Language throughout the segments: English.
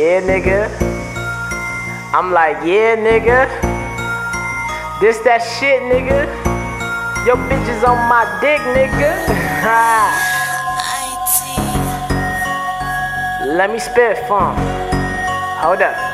yeah, nigga. I'm like, yeah, nigga. This that shit, nigga. Your bitch is on my dick, nigga. Let me spit funk. Hold up.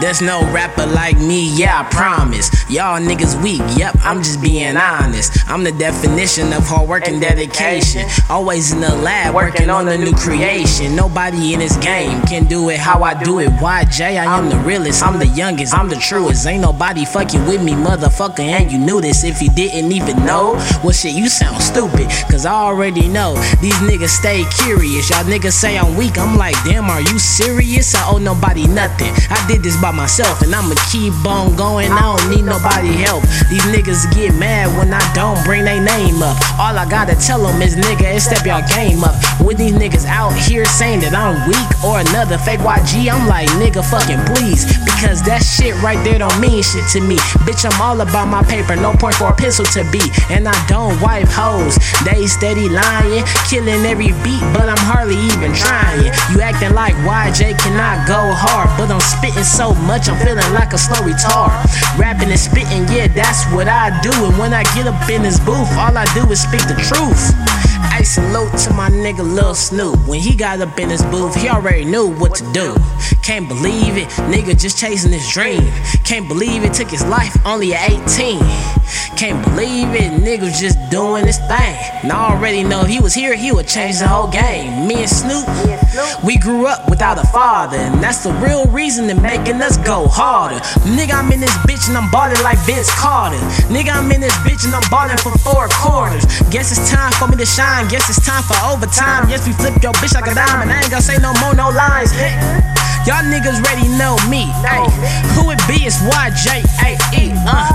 There's no rapper like me, yeah, I promise. Y'all niggas weak, yep, I'm just being honest. I'm the definition of hard work and dedication. Always in the lab, working on a new creation. Nobody in this game can do it how I do it. YJ, I am the realest, I'm the youngest, I'm the truest. Ain't nobody fucking with me, motherfucker, and you knew this. If you didn't even know, well, shit, you sound stupid, cause I already know. These niggas stay curious. Y'all niggas say I'm weak, I'm like, damn, are you serious? I owe nobody nothing. I did this by by myself, and I'ma keep on going. I don't need nobody help. These niggas get mad when I don't bring their name up. All I gotta tell them is, nigga, is step y'all game up. With these niggas out here saying that I'm weak or another fake YG, I'm like, nigga, fucking please. Because that shit right there don't mean shit to me. Bitch, I'm all about my paper, no point for a pencil to be. And I don't wipe hoes. They steady lying, killing every beat, but I'm hardly even trying. You acting like YJ cannot go hard, but I'm spitting so much, I'm feeling like a slow retard. Rapping and spitting, yeah, that's what I do. And when I get up in this booth, all I do is speak the truth. I salute to my nigga Lil Snupe. When he got up in his booth, he already knew what to do. Can't believe it, nigga just chasing his dream. Can't believe it took his life only at 18. Can't believe it, nigga just doing his thing. And I already know if he was here, he would change the whole game. Me and Snupe, we grew up without a father, and that's the real reason to making us go harder. Nigga, I'm in this bitch and I'm ballin' like Vince Carter. Nigga, I'm in this bitch and I'm ballin' for four quarters. Guess it's time for me to shine. Guess it's time for overtime. Yes, we flip your bitch like a diamond. I ain't gonna say no more, no lines. Hey. Y'all niggas ready know me. Ay, who it be It's YJ. Ay, uh,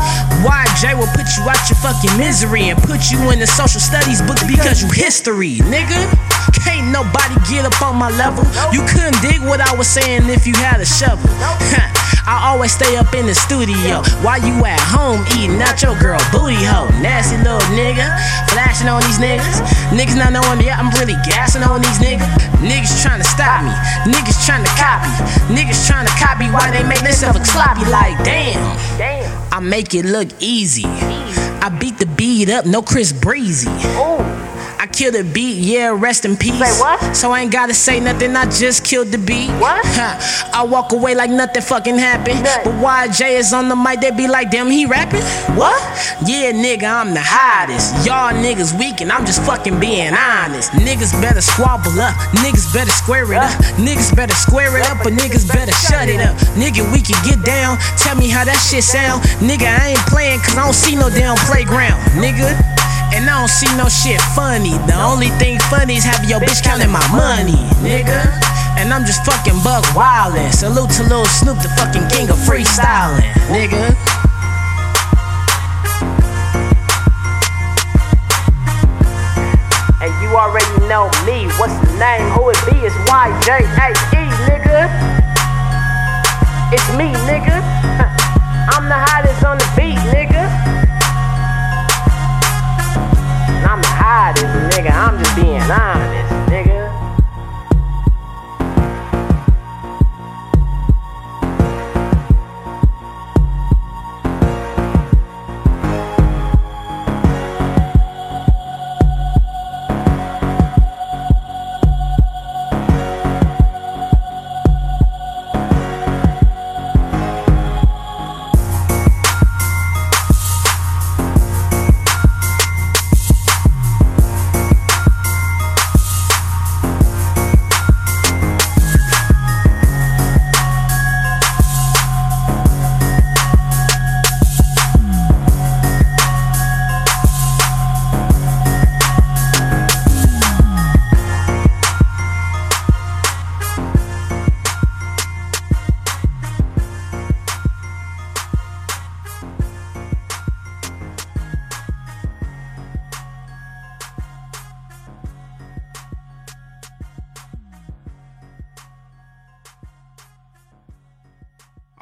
YJ will put you out your fucking misery and put you in the social studies book because you history, nigga. Can't nobody get up on my level. You couldn't dig what I was saying if you had a shovel. I always stay up in the studio while you at home eating out your girl booty hole. Nasty little nigga, flashing on these niggas. Niggas not knowing me, I'm really gassing on these niggas. Niggas trying to stop me, niggas trying to copy, niggas trying to copy why they make themselves look sloppy. Like damn, I make it look easy. I beat the beat up, no Chris Breezy. I killed the beat, yeah, rest in peace. Say what? So I ain't gotta say nothing, I just killed the beat. What? I walk away like nothing fucking happened. But YJ is on the mic, they be like, damn, he rapping? What? Yeah, nigga, I'm the hottest. Y'all niggas weak and I'm just fucking being honest. Niggas better squabble up, niggas better square it up. Niggas better square it up, but niggas better shut it up. Nigga, we can get down, tell me how that shit sound. Nigga, I ain't playing cause I don't see no damn playground. Nigga. And I don't see no shit funny. The only thing funny is having your bitch counting my money, nigga. And I'm just fucking buck wildin'. Salute to Lil Snupe, the fucking king of freestyling, nigga. And you already know me. What's the name? Who it be? It's YJ8E, nigga. It's me, nigga.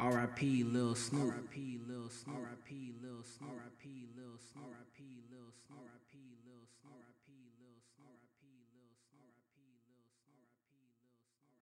R.I.P. Lil Snupe. R.I.P. Lil Snupe. R.I.P. Lil Snupe. R.I.P. Lil Snupe. R.I.P. Lil Snupe. R.I.P. Lil Snupe.